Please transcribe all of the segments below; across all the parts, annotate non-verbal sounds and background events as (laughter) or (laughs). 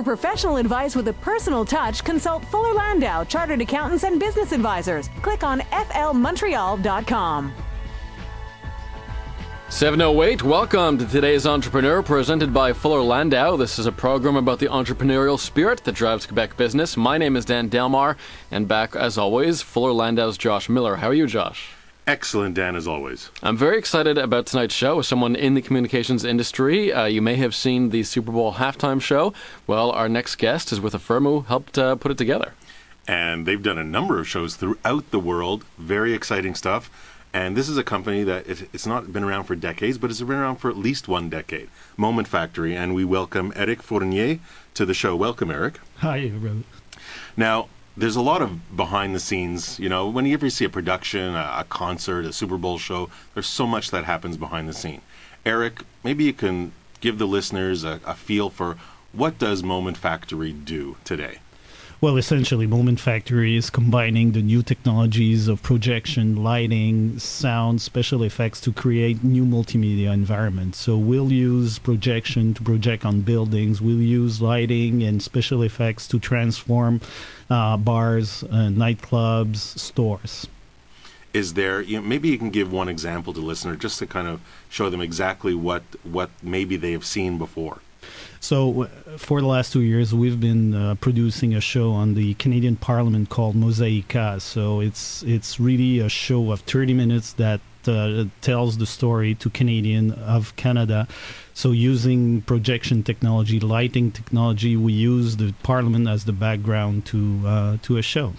For professional advice with a personal touch, consult Fuller Landau, Chartered Accountants and Business Advisors. Click on flmontreal.com. 708, welcome to today's Entrepreneur, presented by Fuller Landau. This is a program about the entrepreneurial spirit that drives Quebec business. My name is Dan Delmar, and back as always, Fuller Landau's Josh Miller. How are you, Josh? Excellent, Dan, as always. I'm very excited about tonight's show. with someone in the communications industry, uh, you may have seen the Super Bowl halftime show. Well, our next guest is with a firm who helped uh, put it together. And they've done a number of shows throughout the world. Very exciting stuff. And this is a company that it, it's not been around for decades, but it's been around for at least one decade. Moment Factory, and we welcome Eric Fournier to the show. Welcome, Eric. Hi, everybody. Now, there's a lot of behind the scenes. You know, when you see a production, a, a concert, a Super Bowl show, there's so much that happens behind the scene. Eric, maybe you can give the listeners a, a feel for what does Moment Factory do today. Well, essentially, Moment Factory is combining the new technologies of projection, lighting, sound, special effects to create new multimedia environments. So we'll use projection to project on buildings. We'll use lighting and special effects to transform uh, bars, uh, nightclubs, stores. Is there you know, maybe you can give one example to listener just to kind of show them exactly what what maybe they have seen before. So, for the last two years, we've been uh, producing a show on the Canadian Parliament called Mosaika. So it's it's really a show of 30 minutes that uh, tells the story to Canadian of Canada. So using projection technology, lighting technology, we use the Parliament as the background to uh, to a show.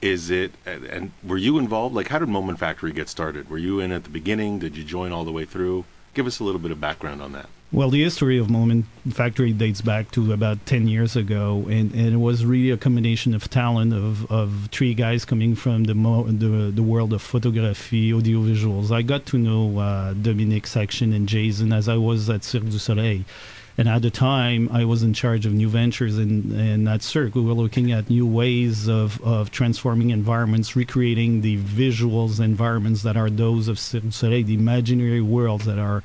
Is it and were you involved? Like, how did Moment Factory get started? Were you in at the beginning? Did you join all the way through? Give us a little bit of background on that. Well, the history of Moment Factory dates back to about 10 years ago, and, and it was really a combination of talent of, of three guys coming from the, mo- the, the world of photography, audiovisuals. I got to know uh, Dominic Sakchin and Jason as I was at Cirque du Soleil. And at the time, I was in charge of new ventures, and, and at Cirque, we were looking at new ways of, of transforming environments, recreating the visuals environments that are those of Cirque du Soleil, the imaginary worlds that are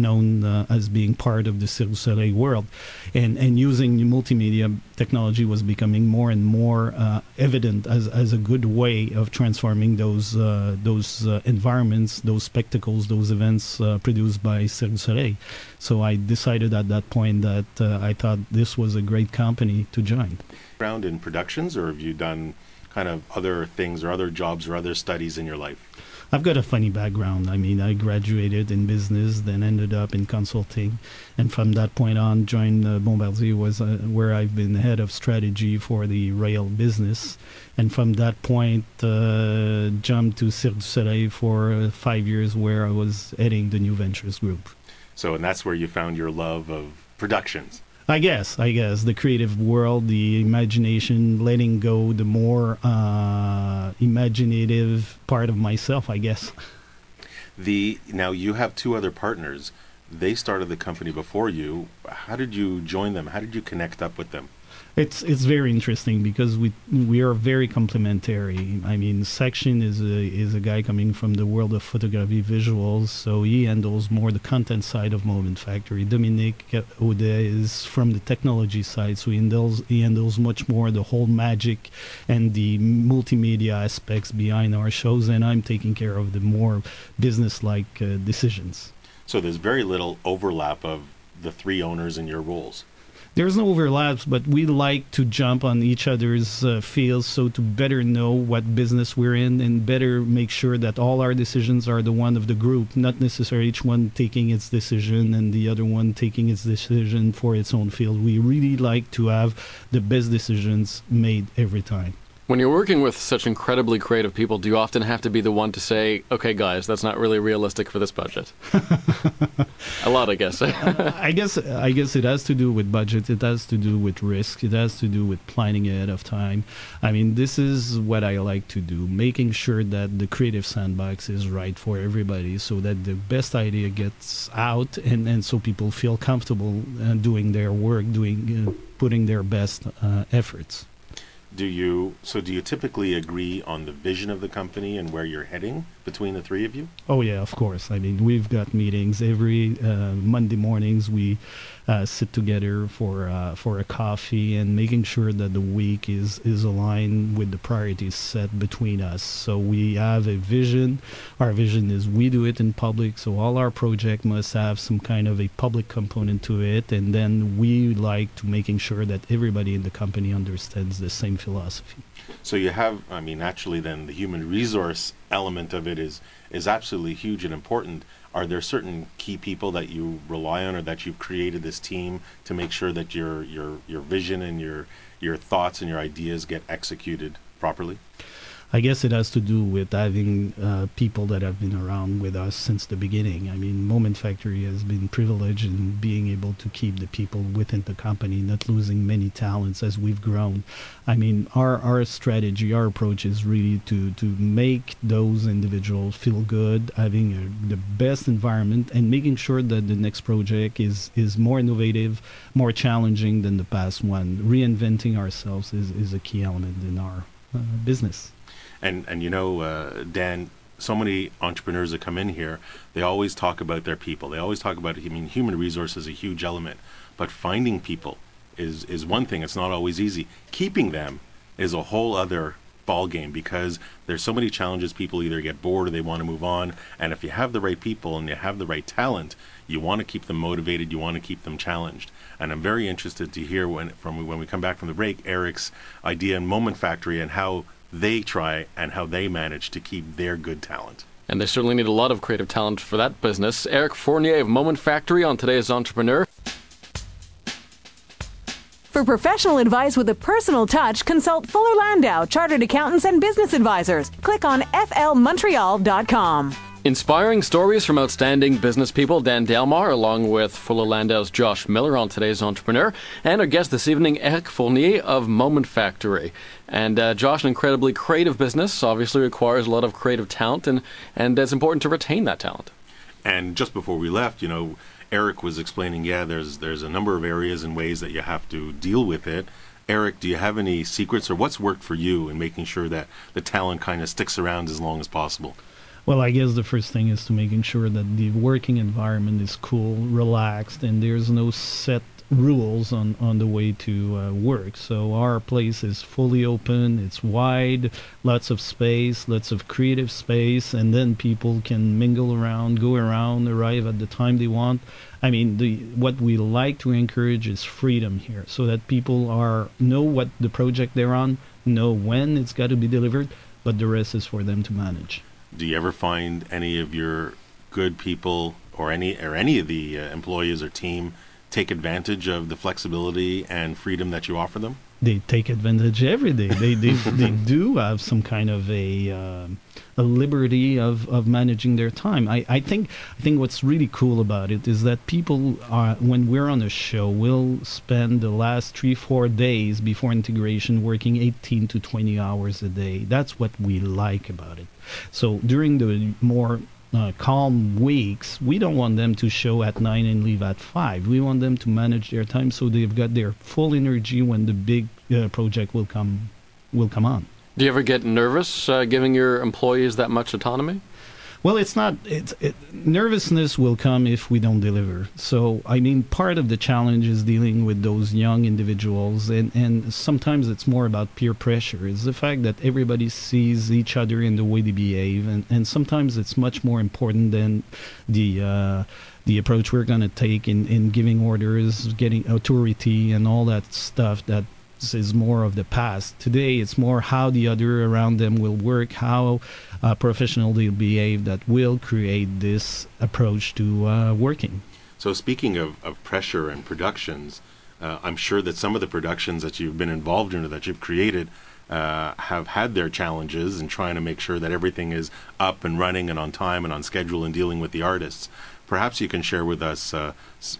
known uh, as being part of the Cirque du Soleil world. And, and using multimedia technology was becoming more and more uh, evident as, as a good way of transforming those, uh, those uh, environments, those spectacles, those events uh, produced by Cirque du Soleil. So I decided at that point that uh, I thought this was a great company to join. Around in productions, or have you done kind of other things or other jobs or other studies in your life? I've got a funny background. I mean, I graduated in business, then ended up in consulting, and from that point on, joined uh, Bombardier, was uh, where I've been head of strategy for the rail business, and from that point, uh, jumped to Cirque du Soleil for uh, five years, where I was heading the New Ventures group. So, and that's where you found your love of productions. I guess, I guess the creative world, the imagination, letting go, the more uh, imaginative part of myself, I guess. The now you have two other partners. They started the company before you. How did you join them? How did you connect up with them? It's it's very interesting because we we are very complementary. I mean, Sakchin is a is a guy coming from the world of photography visuals, so he handles more the content side of Moment Factory. Dominic Audet is from the technology side, so he handles he handles much more the whole magic and the multimedia aspects behind our shows, and I'm taking care of the more business-like uh, decisions. So there's very little overlap of the three owners in your roles there's no overlaps, but we like to jump on each other's uh, fields so to better know what business we're in and better make sure that all our decisions are the one of the group, not necessarily each one taking its decision and the other one taking its decision for its own field. We really like to have the best decisions made every time. When you're working with such incredibly creative people, do you often have to be the one to say, "Okay, guys, that's not really realistic for this budget"? (laughs) a lot, I guess. I guess I guess it has to do with budget. It has to do with risk. It has to do with planning ahead of time. I mean, this is what I like to do: making sure that the creative sandbox is right for everybody, so that the best idea gets out, and and so people feel comfortable uh, doing their work, doing uh, putting their best uh, efforts do you so do you typically agree on the vision of the company and where you're heading between the three of you? Oh yeah, of course. I mean, we've got meetings every uh, Monday mornings. We uh, sit together for uh, for a coffee and making sure that the week is is aligned with the priorities set between us. So we have a vision. Our vision is we do it in public. So all our project must have some kind of a public component to it, and then we like to making sure that everybody in the company understands the same philosophy. So you have, I mean, naturally, then the human resource element of it is is absolutely huge and important. Are there certain key people that you rely on, or that you've created this team to make sure that your your your vision and your your thoughts and your ideas get executed properly? I guess it has to do with having uh, people that have been around with us since the beginning. I mean, Moment Factory has been privileged in being able to keep the people within the company, not losing many talents as we've grown. I mean, our, our strategy, our approach is really to, to make those individuals feel good, having a, the best environment, and making sure that the next project is, is more innovative, more challenging than the past one. Reinventing ourselves is, is a key element in our uh, business. And and you know, uh, Dan, so many entrepreneurs that come in here, they always talk about their people. They always talk about. I mean, human resource is a huge element, but finding people is is one thing. It's not always easy. Keeping them is a whole other ball game because there's so many challenges. People either get bored or they want to move on. And if you have the right people and you have the right talent, you want to keep them motivated. You want to keep them challenged. And I'm very interested to hear when from when we come back from the break, Eric's idea and Moment Factory and how they try and how they manage to keep their good talent. And they certainly need a lot of creative talent for that business. Eric Fournier of Moment Factory on today's Entrepreneur. For professional advice with a personal touch, consult Fuller Landau, Chartered Accountants and Business Advisors. Click on flmontreal.com. Inspiring stories from outstanding business people, Dan Delmar, along with Fuller Landau's Josh Miller on today's Entrepreneur, and our guest this evening, Eric Fournier of Moment Factory. And uh, Josh, an incredibly creative business, obviously requires a lot of creative talent, and, and it's important to retain that talent. And just before we left, you know, Eric was explaining, yeah, there's there's a number of areas and ways that you have to deal with it. Eric, do you have any secrets or what's worked for you in making sure that the talent kind of sticks around as long as possible? Well, I guess the first thing is to making sure that the working environment is cool, relaxed, and there's no set rules on, on the way to uh, work. So our place is fully open, it's wide, lots of space, lots of creative space, and then people can mingle around, go around, arrive at the time they want. I mean, the what we like to encourage is freedom here, so that people are know what the project they're on, know when it's got to be delivered, but the rest is for them to manage do you ever find any of your good people or any or any of the uh, employees or team take advantage of the flexibility and freedom that you offer them? They take advantage every day. They they, (laughs) they do have some kind of a uh, a liberty of, of managing their time. I, I think I think what's really cool about it is that people are when we're on a show, we'll spend the last three four days before integration working 18 to 20 hours a day. That's what we like about it. So during the more uh, calm weeks, we don't want them to show at nine and leave at five. We want them to manage their time so they've got their full energy when the big uh, project will come will come on. Do you ever get nervous uh, giving your employees that much autonomy? Well, it's not. It's it, nervousness will come if we don't deliver. So, I mean, part of the challenge is dealing with those young individuals, and and sometimes it's more about peer pressure. It's the fact that everybody sees each other in the way they behave, and and sometimes it's much more important than the. Uh, the approach we're going to take in, in giving orders, getting authority, and all that stuff that is more of the past. Today, it's more how the other around them will work, how uh, professional they'll behave that will create this approach to uh, working. So, speaking of, of pressure and productions, uh, I'm sure that some of the productions that you've been involved in or that you've created uh, have had their challenges in trying to make sure that everything is up and running and on time and on schedule and dealing with the artists. Perhaps you can share with us uh,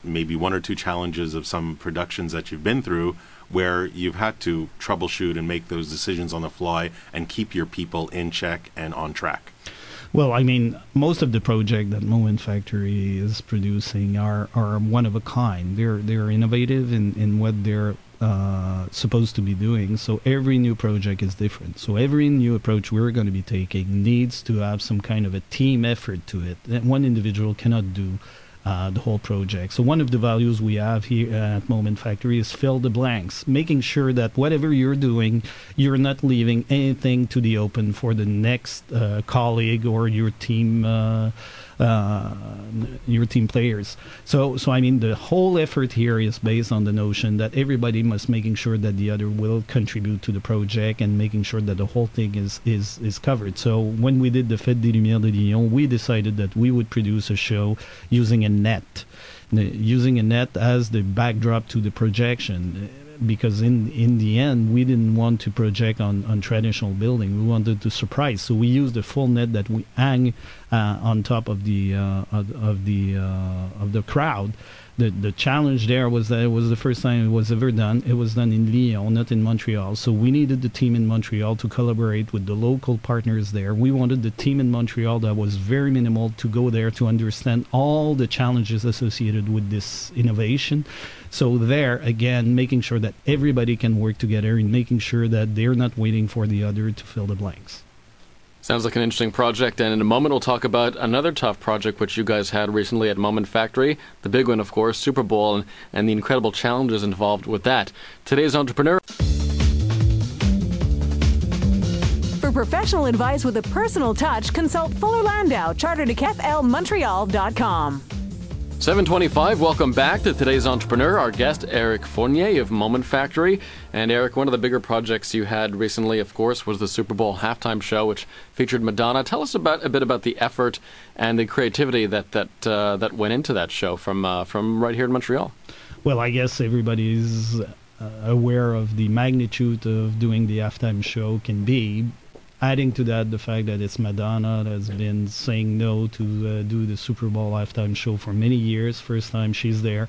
maybe one or two challenges of some productions that you've been through where you've had to troubleshoot and make those decisions on the fly and keep your people in check and on track? Well, I mean, most of the project that Moment Factory is producing are, are one of a kind. They're they're innovative in, in what they're uh, supposed to be doing. So every new project is different. So every new approach we're going to be taking needs to have some kind of a team effort to it that one individual cannot do. Uh, the whole project. So one of the values we have here at Moment Factory is fill the blanks, making sure that whatever you're doing, you're not leaving anything to the open for the next uh, colleague or your team uh, your team players. So, so I mean, the whole effort here is based on the notion that everybody must making sure that the other will contribute to the project and making sure that the whole thing is is is covered. So, when we did the Fête des Lumières de Lyon, we decided that we would produce a show using a net, using a net as the backdrop to the projection because in in the end we didn't want to project on on traditional building. We wanted to surprise, so we used a full net that we hang uh, on top of the uh, of, of, the uh, of the crowd the the challenge there was that it was the first time it was ever done. It was done in Lyon, not in Montreal. So we needed the team in Montreal to collaborate with the local partners there. We wanted the team in Montreal that was very minimal to go there to understand all the challenges associated with this innovation. So there again, making sure that everybody can work together and making sure that they're not waiting for the other to fill the blanks. Sounds like an interesting project, and in a moment we'll talk about another tough project which you guys had recently at Moment Factory. The big one, of course, Super Bowl, and, and the incredible challenges involved with that. Today's entrepreneur. For professional advice with a personal touch, consult Fuller Landau, chartered at FLMontreal.com. 725, welcome back to today's entrepreneur. Our guest, Eric Fournier of Moment Factory. And Eric, one of the bigger projects you had recently, of course, was the Super Bowl halftime show, which featured Madonna. Tell us about a bit about the effort and the creativity that that uh, that went into that show from uh, from right here in Montreal. Well, I guess everybody's uh, aware of the magnitude of doing the halftime show can be adding to that the fact that it's Madonna that's been saying no to uh, do the Super Bowl halftime show for many years. First time she's there.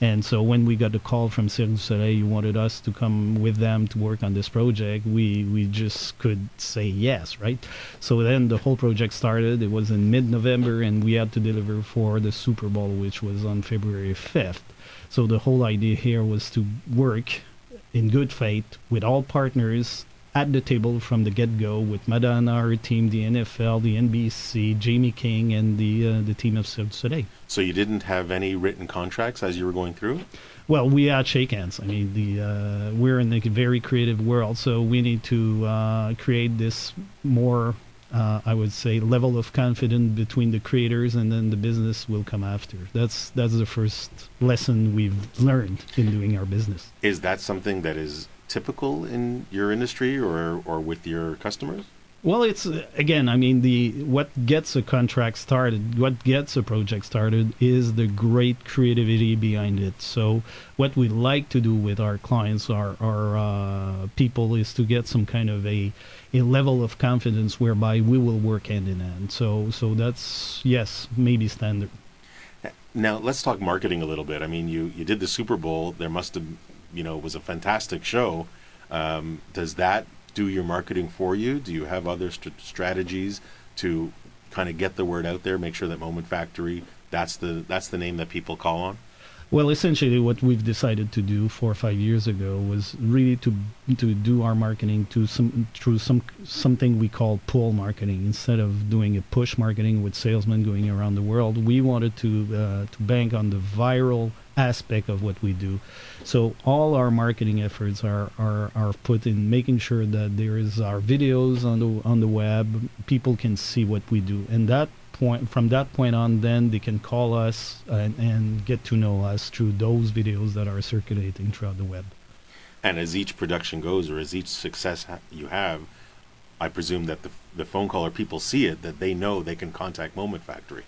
And so when we got the call from Cirque du Soleil, you wanted us to come with them to work on this project. We we just could say yes, right? So then the whole project started. It was in mid-November, and we had to deliver for the Super Bowl, which was on February 5th. So the whole idea here was to work in good faith with all partners at the table from the get-go with Madonna, our team, the NFL, the NBC, Jamie King, and the uh, the team of Cirque du Soleil. So you didn't have any written contracts as you were going through? Well, we had shake hands. I mean, the uh, we're in a very creative world, so we need to uh, create this more. Uh, I would say level of confidence between the creators, and then the business will come after. That's that's the first lesson we've learned in doing our business. Is that something that is typical in your industry or, or with your customers? Well, it's again. I mean, the what gets a contract started, what gets a project started, is the great creativity behind it. So, what we like to do with our clients, our our uh, people, is to get some kind of a a level of confidence whereby we will work hand in hand. So, so that's yes, maybe standard. Now let's talk marketing a little bit. I mean, you you did the Super Bowl. There must have you know it was a fantastic show. Um, does that do your marketing for you? Do you have other st- strategies to kind of get the word out there? Make sure that Moment Factory that's the that's the name that people call on. Well, essentially, what we've decided to do four or five years ago was really to to do our marketing to some through some something we call pull marketing. Instead of doing a push marketing with salesmen going around the world, we wanted to uh, to bank on the viral aspect of what we do. So all our marketing efforts are, are, are put in making sure that there is our videos on the on the web. People can see what we do, and that point from that point on then they can call us and, and get to know us through those videos that are circulating throughout the web. And as each production goes or as each success ha- you have i presume that the, the phone call or people see it that they know they can contact moment factory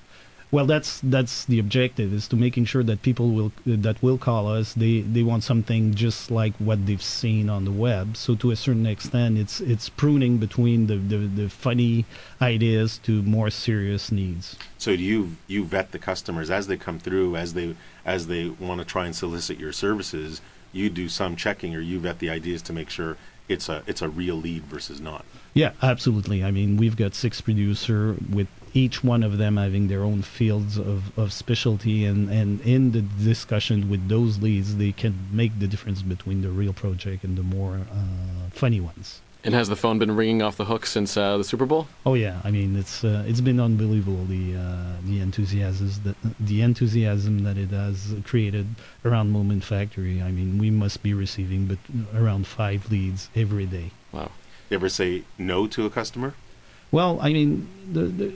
well, that's that's the objective is to making sure that people will that will call us they they want something just like what they've seen on the web. So to a certain extent, it's it's pruning between the the, the funny ideas to more serious needs. So do you you vet the customers as they come through as they as they want to try and solicit your services. You do some checking or you vet the ideas to make sure it's a it's a real lead versus not. Yeah, absolutely. I mean, we've got six producer with each one of them having their own fields of, of specialty and, and in the discussion with those leads they can make the difference between the real project and the more uh, funny ones and has the phone been ringing off the hook since uh, the Super Bowl? Oh yeah, I mean it's uh, it's been unbelievable the uh, the enthusiasm that the enthusiasm that it has created around Moment Factory. I mean we must be receiving but around five leads every day. Wow. You ever say no to a customer? Well, I mean the, the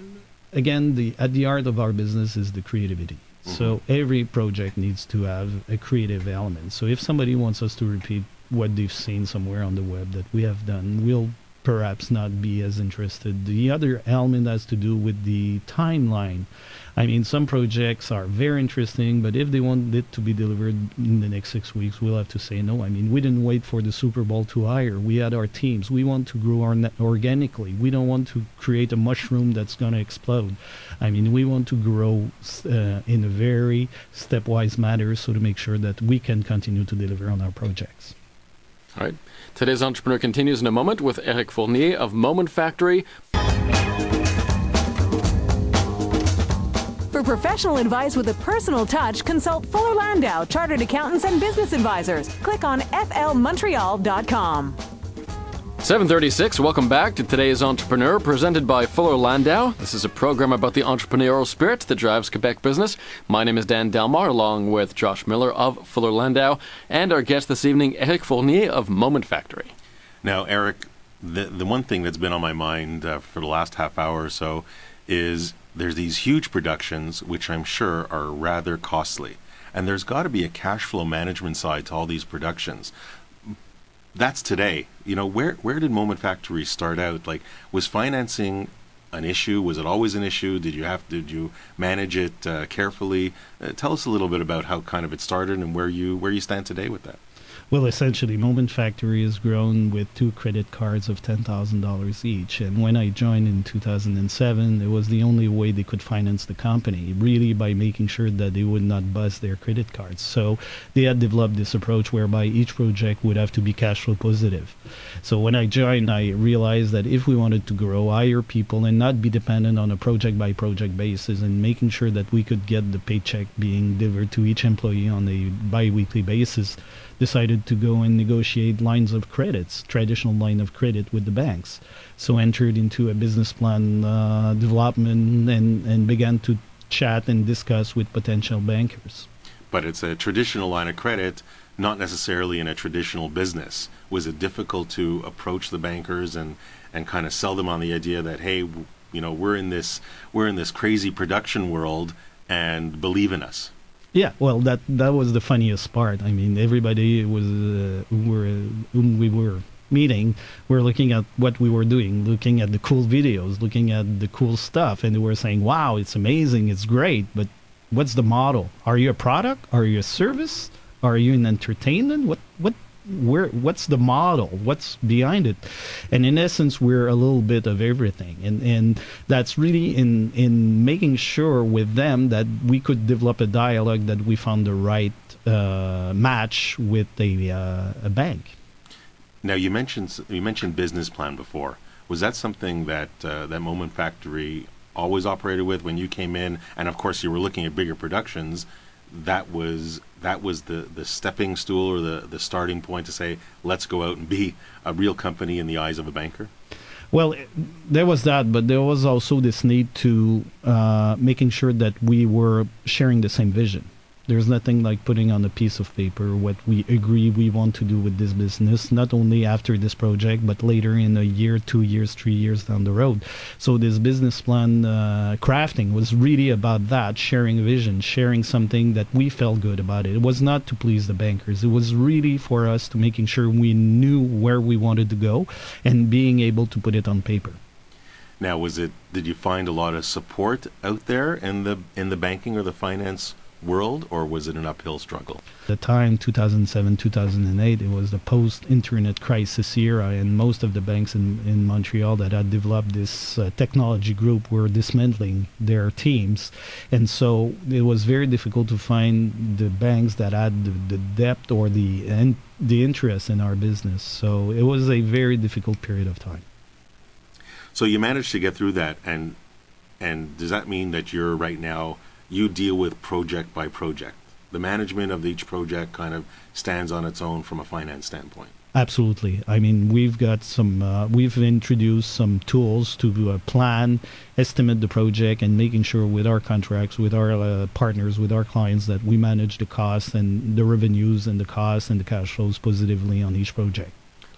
again the at the heart of our business is the creativity. Mm-hmm. So every project needs to have a creative element. So if somebody wants us to repeat what they've seen somewhere on the web that we have done will perhaps not be as interested. The other element has to do with the timeline. I mean, some projects are very interesting, but if they want it to be delivered in the next six weeks, we'll have to say no. I mean, we didn't wait for the Super Bowl to hire. We had our teams. We want to grow our organically. We don't want to create a mushroom that's going to explode. I mean, we want to grow uh, in a very stepwise manner so to make sure that we can continue to deliver on our projects. All right. Today's entrepreneur continues in a moment with Eric Fournier of Moment Factory. For professional advice with a personal touch, consult Fuller Landau, Chartered Accountants and Business Advisors. Click on flmontreal.com. 736, welcome back to today's Entrepreneur, presented by Fuller Landau. This is a program about the entrepreneurial spirit that drives Quebec business. My name is Dan Delmar, along with Josh Miller of Fuller Landau, and our guest this evening, Eric Fournier of Moment Factory. Now, Eric, the, the one thing that's been on my mind uh, for the last half hour or so is there's these huge productions, which I'm sure are rather costly. And there's got to be a cash flow management side to all these productions that's today. You know, where where did Moment Factory start out? Like, was financing an issue? Was it always an issue? Did you have did you manage it uh, carefully? Uh, tell us a little bit about how kind of it started and where you where you stand today with that. Well, essentially, Moment Factory has grown with two credit cards of $10,000 each. And when I joined in 2007, it was the only way they could finance the company, really by making sure that they would not bust their credit cards. So they had developed this approach whereby each project would have to be cash flow positive. So when I joined, I realized that if we wanted to grow, hire people, and not be dependent on a project by project basis, and making sure that we could get the paycheck being delivered to each employee on a bi weekly basis, decided to go and negotiate lines of credits, traditional line of credit with the banks. So entered into a business plan uh, development and, and began to chat and discuss with potential bankers. But it's a traditional line of credit, not necessarily in a traditional business. Was it difficult to approach the bankers and, and kind of sell them on the idea that hey, you know, we're in this we're in this crazy production world and believe in us? Yeah, well, that that was the funniest part. I mean, everybody was uh, were whom we were meeting were looking at what we were doing, looking at the cool videos, looking at the cool stuff, and they were saying, "Wow, it's amazing, it's great." But what's the model? Are you a product? Are you a service? Are you an entertainment? What what where what's the model? What's behind it? And in essence we're a little bit of everything. And and that's really in in making sure with them that we could develop a dialogue that we found the right uh, match with a uh, a bank. Now you mentioned you mentioned business plan before. Was that something that uh, that moment factory always operated with when you came in? And of course you were looking at bigger productions that was that was the, the stepping stool or the, the starting point to say let's go out and be a real company in the eyes of a banker? Well there was that but there was also this need to uh, making sure that we were sharing the same vision there's nothing like putting on a piece of paper what we agree we want to do with this business, not only after this project, but later in a year, two years, three years down the road. So this business plan uh, crafting was really about that, sharing a vision, sharing something that we felt good about it. It was not to please the bankers. It was really for us to making sure we knew where we wanted to go and being able to put it on paper. Now, was it? Did you find a lot of support out there in the in the banking or the finance world, or was it an uphill struggle? The time 2007 2008 it was the post-internet crisis era, and most of the banks in, in Montreal that had developed this uh, technology group were dismantling their teams, and so it was very difficult to find the banks that had the, the depth or the and the interest in our business. So it was a very difficult period of time. So you managed to get through that, and And does that mean that you're right now, you deal with project by project? The management of each project kind of stands on its own from a finance standpoint. Absolutely. I mean, we've got some, uh, we've introduced some tools to uh, plan, estimate the project, and making sure with our contracts, with our uh, partners, with our clients, that we manage the costs and the revenues and the costs and the cash flows positively on each project.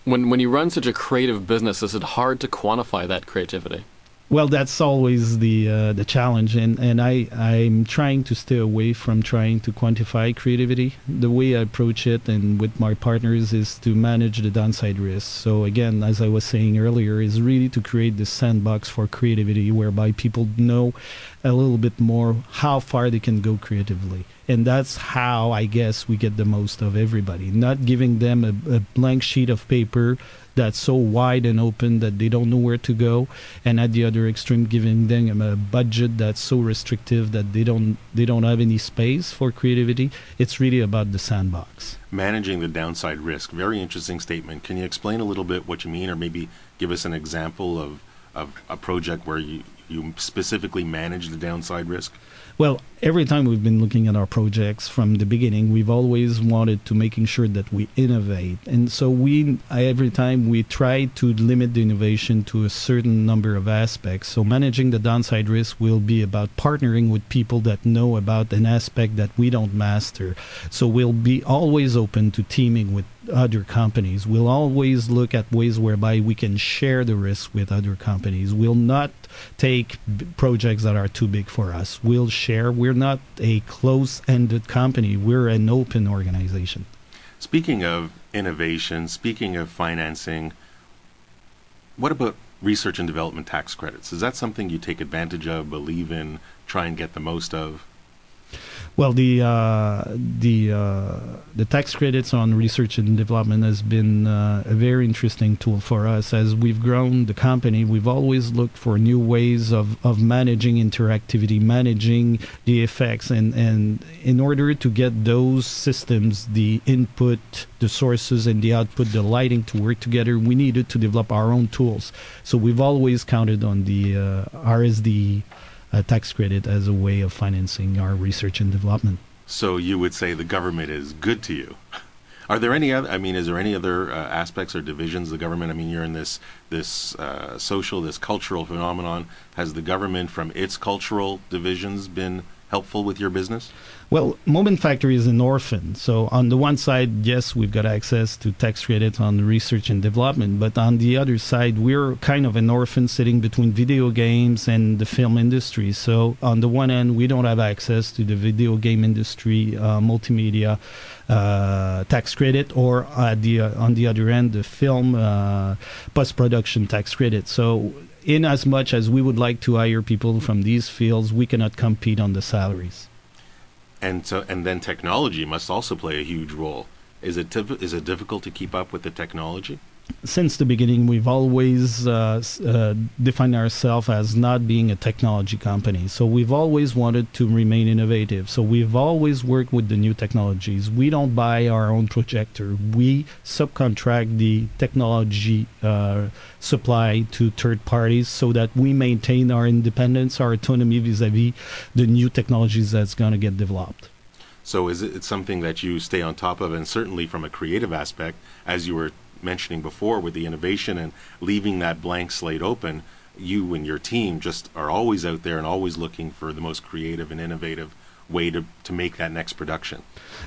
When, when you run such a creative business, is it hard to quantify that creativity? Well, that's always the uh, the challenge, and, and I I'm trying to stay away from trying to quantify creativity. The way I approach it, and with my partners, is to manage the downside risk. So again, as I was saying earlier, is really to create this sandbox for creativity, whereby people know a little bit more how far they can go creatively, and that's how I guess we get the most of everybody. Not giving them a, a blank sheet of paper that's so wide and open that they don't know where to go, and at the other extreme, giving them a budget that's so restrictive that they don't they don't have any space for creativity. It's really about the sandbox. Managing the downside risk. Very interesting statement. Can you explain a little bit what you mean, or maybe give us an example of of a project where you you specifically manage the downside risk? Well, every time we've been looking at our projects from the beginning, we've always wanted to making sure that we innovate, and so we every time we try to limit the innovation to a certain number of aspects. So managing the downside risk will be about partnering with people that know about an aspect that we don't master. So we'll be always open to teaming with other companies. We'll always look at ways whereby we can share the risk with other companies. We'll not take b- projects that are too big for us. We'll share. We're not a close ended company, we're an open organization. Speaking of innovation, speaking of financing, what about research and development tax credits? Is that something you take advantage of, believe in, try and get the most of? Well, the uh, the uh, the tax credits on research and development has been uh, a very interesting tool for us as we've grown the company. We've always looked for new ways of, of managing interactivity, managing the effects, and and in order to get those systems, the input, the sources, and the output, the lighting to work together, we needed to develop our own tools. So we've always counted on the uh, RSD a tax credit as a way of financing our research and development. So you would say the government is good to you. Are there any other? I mean, is there any other uh, aspects or divisions of the government? I mean, you're in this this uh, social, this cultural phenomenon. Has the government, from its cultural divisions, been helpful with your business? Well, Moment Factory is an orphan. So, on the one side, yes, we've got access to tax credits on research and development. But on the other side, we're kind of an orphan sitting between video games and the film industry. So, on the one end, we don't have access to the video game industry, uh, multimedia uh, tax credit, or the, uh, on the other end, the film uh, post production tax credit. So, in as much as we would like to hire people from these fields, we cannot compete on the salaries and so and then technology must also play a huge role. Is it tif- is it difficult to keep up with the technology? Since the beginning, we've always uh, uh, defined ourselves as not being a technology company. So we've always wanted to remain innovative. So we've always worked with the new technologies. We don't buy our own projector. We subcontract the technology uh, supply to third parties so that we maintain our independence, our autonomy vis-a-vis the new technologies that's going to get developed. So is it something that you stay on top of, and certainly from a creative aspect, as you were mentioning before with the innovation and leaving that blank slate open, you and your team just are always out there and always looking for the most creative and innovative way to, to make that next production.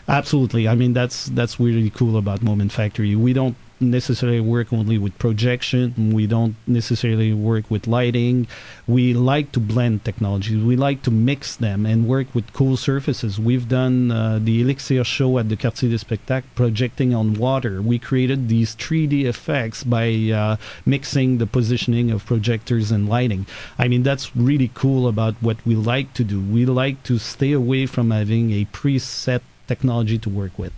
Absolutely. I mean that's that's really cool about Moment Factory. We don't necessarily work only with projection. We don't necessarily work with lighting. We like to blend technologies. We like to mix them and work with cool surfaces. We've done uh, the Elixir show at the Quartier des Spectacles projecting on water. We created these 3D effects by uh, mixing the positioning of projectors and lighting. I mean, that's really cool about what we like to do. We like to stay away from having a preset technology to work with.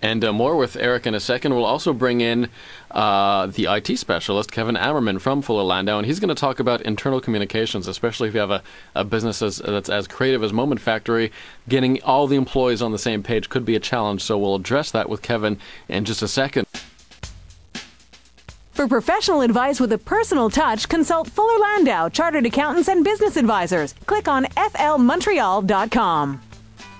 And uh, more with Eric in a second. We'll also bring in uh, the IT specialist, Kevin Ammerman from Fuller Landau, and he's going to talk about internal communications, especially if you have a, a business as, that's as creative as Moment Factory. Getting all the employees on the same page could be a challenge, so we'll address that with Kevin in just a second. For professional advice with a personal touch, consult Fuller Landau, Chartered Accountants and Business Advisors. Click on flmontreal.com.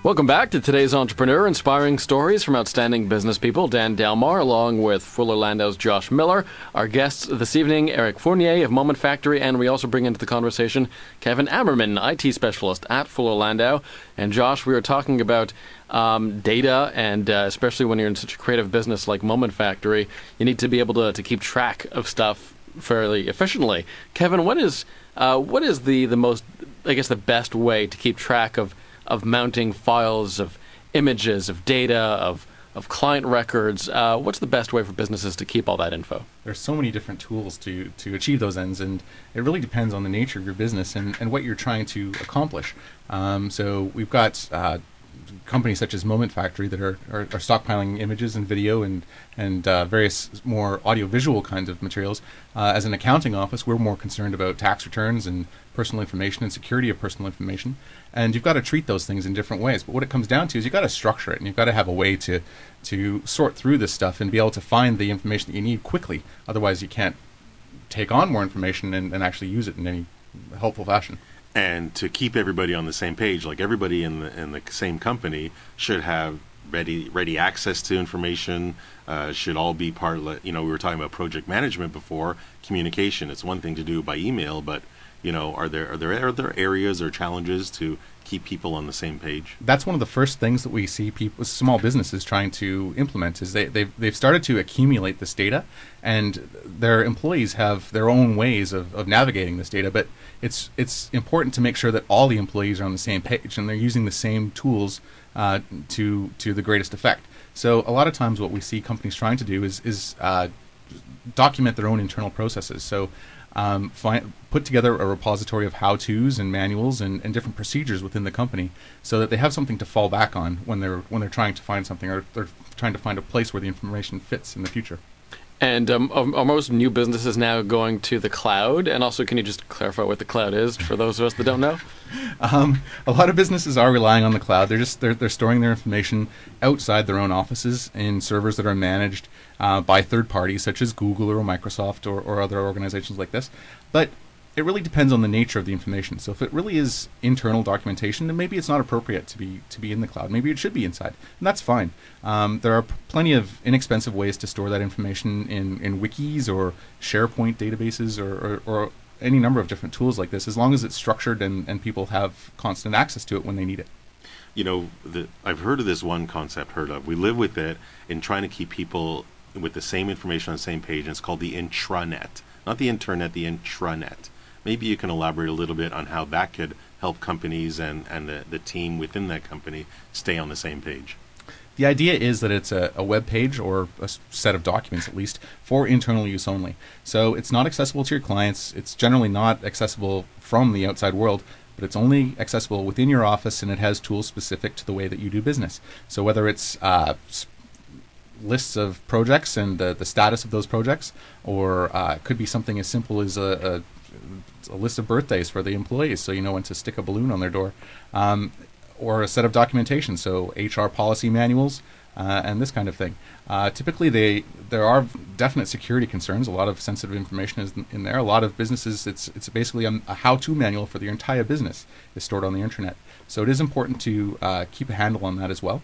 Welcome back to today's Entrepreneur, inspiring stories from outstanding business people. Dan Delmar, along with Fuller Landau's Josh Miller. Our guests this evening, Eric Fournier of Moment Factory, and we also bring into the conversation Kevin Ammerman, IT specialist at Fuller Landau. And Josh, we are talking about um, data, and uh, especially when you're in such a creative business like Moment Factory, you need to be able to, to keep track of stuff fairly efficiently. Kevin, what is uh, what is the, the most, I guess, the best way to keep track of of mounting files of images, of data, of of client records. Uh, what's the best way for businesses to keep all that info? There's so many different tools to to achieve those ends, and it really depends on the nature of your business and, and what you're trying to accomplish. Um, so we've got uh, companies such as Moment Factory that are, are, are stockpiling images and video and and uh, various more audiovisual kinds of materials. Uh, as an accounting office, we're more concerned about tax returns and personal information and security of personal information. And you've got to treat those things in different ways. But what it comes down to is you've got to structure it and you've got to have a way to to sort through this stuff and be able to find the information that you need quickly. Otherwise, you can't take on more information and, and actually use it in any helpful fashion and to keep everybody on the same page like everybody in the in the same company should have ready ready access to information uh, should all be part you know we were talking about project management before communication. It's one thing to do by email but you know are there are there are there areas or challenges to keep people on the same page? That's one of the first things that we see people small businesses trying to implement is they, they've, they've started to accumulate this data and their employees have their own ways of, of navigating this data but it's it's important to make sure that all the employees are on the same page and they're using the same tools uh, to to the greatest effect. So a lot of times what we see companies trying to do is is uh, document their own internal processes. So um, find, put together a repository of how-tos and manuals and, and different procedures within the company, so that they have something to fall back on when they're when they're trying to find something or they're trying to find a place where the information fits in the future. And um, are most new businesses now going to the cloud? And also, can you just clarify what the cloud is for those of us that don't know? (laughs) Um, a lot of businesses are relying on the cloud. They're just they're, they're storing their information outside their own offices in servers that are managed uh, by third parties such as Google or Microsoft or, or other organizations like this. But it really depends on the nature of the information. So if it really is internal documentation, then maybe it's not appropriate to be to be in the cloud. Maybe it should be inside, and that's fine. Um, there are p- plenty of inexpensive ways to store that information in, in wikis or SharePoint databases or, or, or any number of different tools like this, as long as it's structured and, and people have constant access to it when they need it. You know, the, I've heard of this one concept. Heard of? We live with it in trying to keep people with the same information on the same page, and it's called the intranet, not the internet, the intranet. Maybe you can elaborate a little bit on how that could help companies and, and the, the team within that company stay on the same page. The idea is that it's a, a web page or a set of documents, at least, for internal use only. So it's not accessible to your clients. It's generally not accessible from the outside world, but it's only accessible within your office and it has tools specific to the way that you do business. So whether it's uh, lists of projects and the, the status of those projects, or uh, it could be something as simple as a, a a list of birthdays for the employees, so you know when to stick a balloon on their door, um, or a set of documentation, so HR policy manuals uh, and this kind of thing. Uh, typically, they there are definite security concerns. A lot of sensitive information is in there. A lot of businesses, it's it's basically a, a how-to manual for the entire business is stored on the intranet. So it is important to uh, keep a handle on that as well.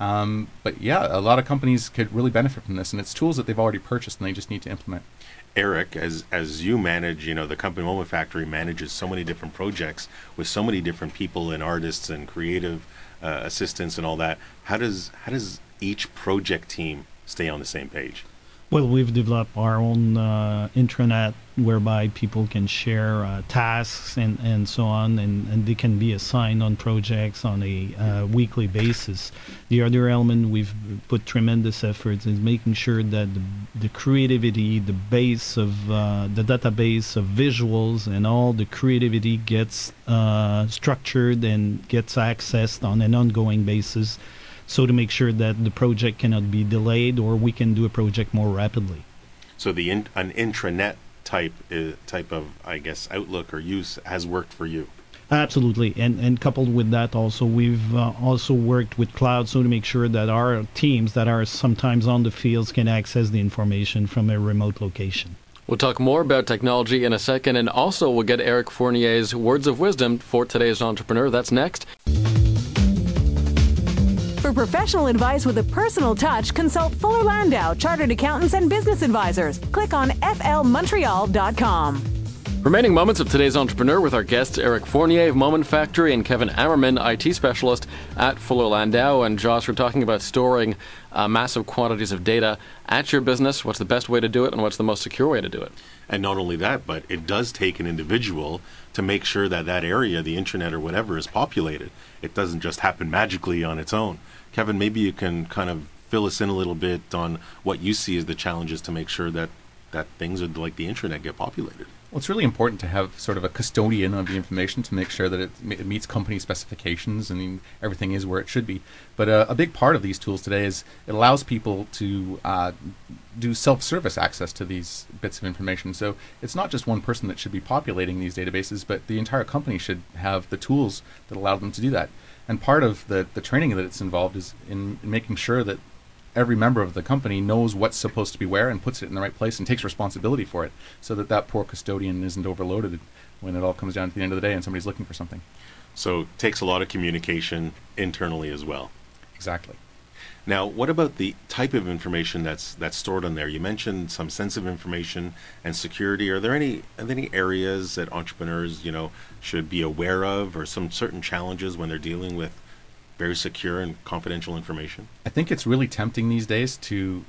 Um, but yeah, a lot of companies could really benefit from this, and it's tools that they've already purchased and they just need to implement. Eric, as as you manage, you know, the company Moment Factory manages so many different projects with so many different people and artists and creative uh, assistants and all that. How does how does each project team stay on the same page? Well, we've developed our own uh, intranet whereby people can share uh, tasks and, and so on, and, and they can be assigned on projects on a uh, weekly basis. The other element we've put tremendous efforts is making sure that the, the creativity, the base of uh, the database of visuals, and all the creativity gets uh, structured and gets accessed on an ongoing basis so to make sure that the project cannot be delayed or we can do a project more rapidly. So the in, an intranet type uh, type of I guess outlook or use has worked for you. Absolutely, and and coupled with that, also we've uh, also worked with cloud so to make sure that our teams that are sometimes on the fields can access the information from a remote location. We'll talk more about technology in a second, and also we'll get Eric Fournier's words of wisdom for today's entrepreneur. That's next. For professional advice with a personal touch, consult Fuller Landau, Chartered Accountants and Business Advisors. Click on flmontreal.com. Remaining moments of today's entrepreneur with our guests Eric Fournier of Moment Factory and Kevin Ammerman, IT specialist at Fuller Landau. And Josh, we're talking about storing uh, massive quantities of data at your business. What's the best way to do it, and what's the most secure way to do it? And not only that, but it does take an individual to make sure that that area, the intranet or whatever, is populated. It doesn't just happen magically on its own. Kevin, maybe you can kind of fill us in a little bit on what you see as the challenges to make sure that that things are like the intranet get populated. Well, it's really important to have sort of a custodian of the information to make sure that it, it meets company specifications and everything is where it should be. But uh, a big part of these tools today is it allows people to uh, do self-service access to these bits of information. So it's not just one person that should be populating these databases, but the entire company should have the tools that allow them to do that. And part of the, the training that it's involved is in, in making sure that every member of the company knows what's supposed to be where and puts it in the right place and takes responsibility for it so that that poor custodian isn't overloaded when it all comes down to the end of the day and somebody's looking for something. So it takes a lot of communication internally as well. Exactly. Now, what about the type of information that's that's stored on there? You mentioned some sensitive information and security. Are there any are there any areas that entrepreneurs, you know, should be aware of or some certain challenges when they're dealing with very secure and confidential information? I think it's really tempting these days to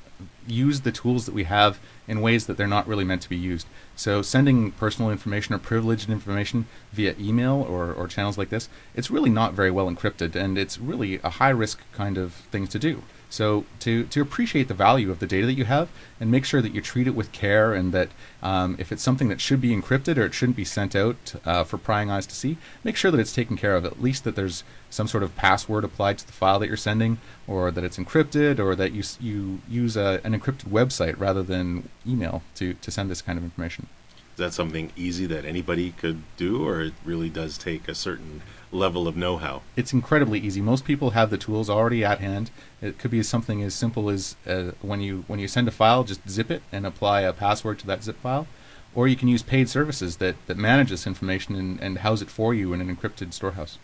use the tools that we have in ways that they're not really meant to be used. So sending personal information or privileged information via email or, or channels like this, it's really not very well encrypted and it's really a high risk kind of thing to do. So to, to appreciate the value of the data that you have and make sure that you treat it with care and that um, if it's something that should be encrypted or it shouldn't be sent out uh, for prying eyes to see, make sure that it's taken care of. At least that there's some sort of password applied to the file that you're sending or that it's encrypted or that you, you use a, an encrypted website rather than email to, to send this kind of information. Is that something easy that anybody could do or it really does take a certain level of know-how. It's incredibly easy. Most people have the tools already at hand. It could be something as simple as uh, when you when you send a file, just zip it and apply a password to that zip file. Or you can use paid services that, that manage this information and, and house it for you in an encrypted storehouse.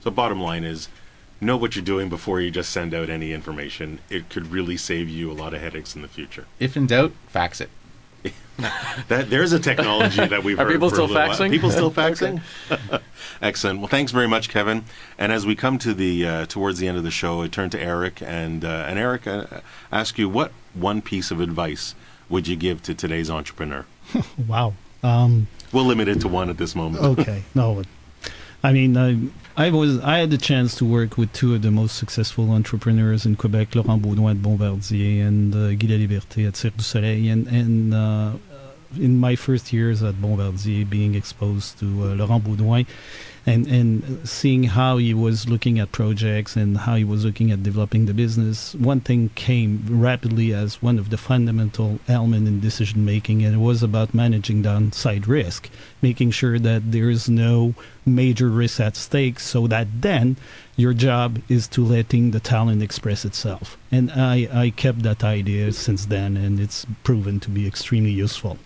So bottom line is know what you're doing before you just send out any information. It could really save you a lot of headaches in the future. If in doubt, fax it. (laughs) that there's a technology that we've Are heard people still faxing? People still (laughs) faxing. (laughs) Excellent. Well, thanks very much, Kevin. And as we come to the uh, towards the end of the show, I turn to Eric and uh, and Eric, uh, ask you what one piece of advice would you give to today's entrepreneur? wow. Um, we'll limit it to one at this moment. okay. No, I mean, I, I was I had the chance to work with two of the most successful entrepreneurs in Quebec, Laurent Beaudoin at Bombardier and uh, Guy Laliberté at Cirque du Soleil, and and uh, in my first years at Bombardier, being exposed to uh, Laurent Beaudoin and and seeing how he was looking at projects and how he was looking at developing the business, one thing came rapidly as one of the fundamental element in decision making, and it was about managing downside risk, making sure that there is no major risk at stake, so that then your job is to letting the talent express itself. And I I kept that idea since then, and it's proven to be extremely useful.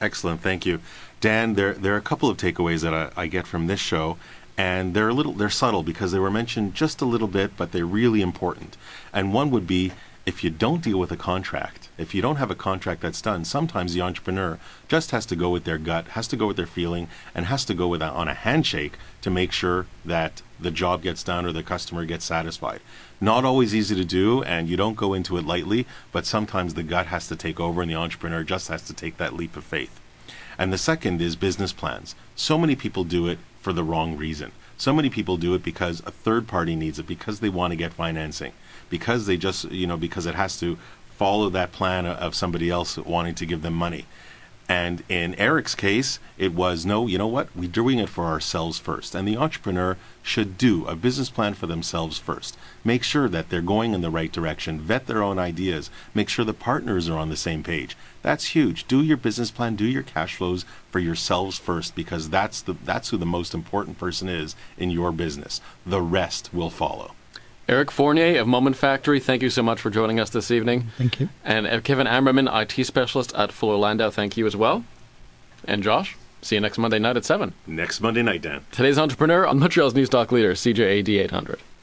Excellent, thank you. Dan, there there are a couple of takeaways that I, I get from this show, and they're a little they're subtle because they were mentioned just a little bit, but they're really important. And one would be if you don't deal with a contract, if you don't have a contract that's done, sometimes the entrepreneur just has to go with their gut, has to go with their feeling, and has to go with a, on a handshake to make sure that the job gets done or the customer gets satisfied. Not always easy to do, and you don't go into it lightly, but sometimes the gut has to take over, and the entrepreneur just has to take that leap of faith. And the second is business plans. So many people do it for the wrong reason. So many people do it because a third party needs it, because they want to get financing, because they just, you know, because it has to follow that plan of somebody else wanting to give them money. And in Eric's case, it was no, you know what? We're doing it for ourselves first. And the entrepreneur should do a business plan for themselves first. Make sure that they're going in the right direction, vet their own ideas, make sure the partners are on the same page. That's huge. Do your business plan, do your cash flows for yourselves first because that's the that's who the most important person is in your business. The rest will follow. Eric Fournier of Moment Factory, thank you so much for joining us this evening. Thank you. And Kevin Ammerman, IT specialist at Fuller Landau, thank you as well. And Josh, see you next Monday night at 7. Next Monday night, Dan. Today's entrepreneur on Montreal's News Talk leader, CJAD 800.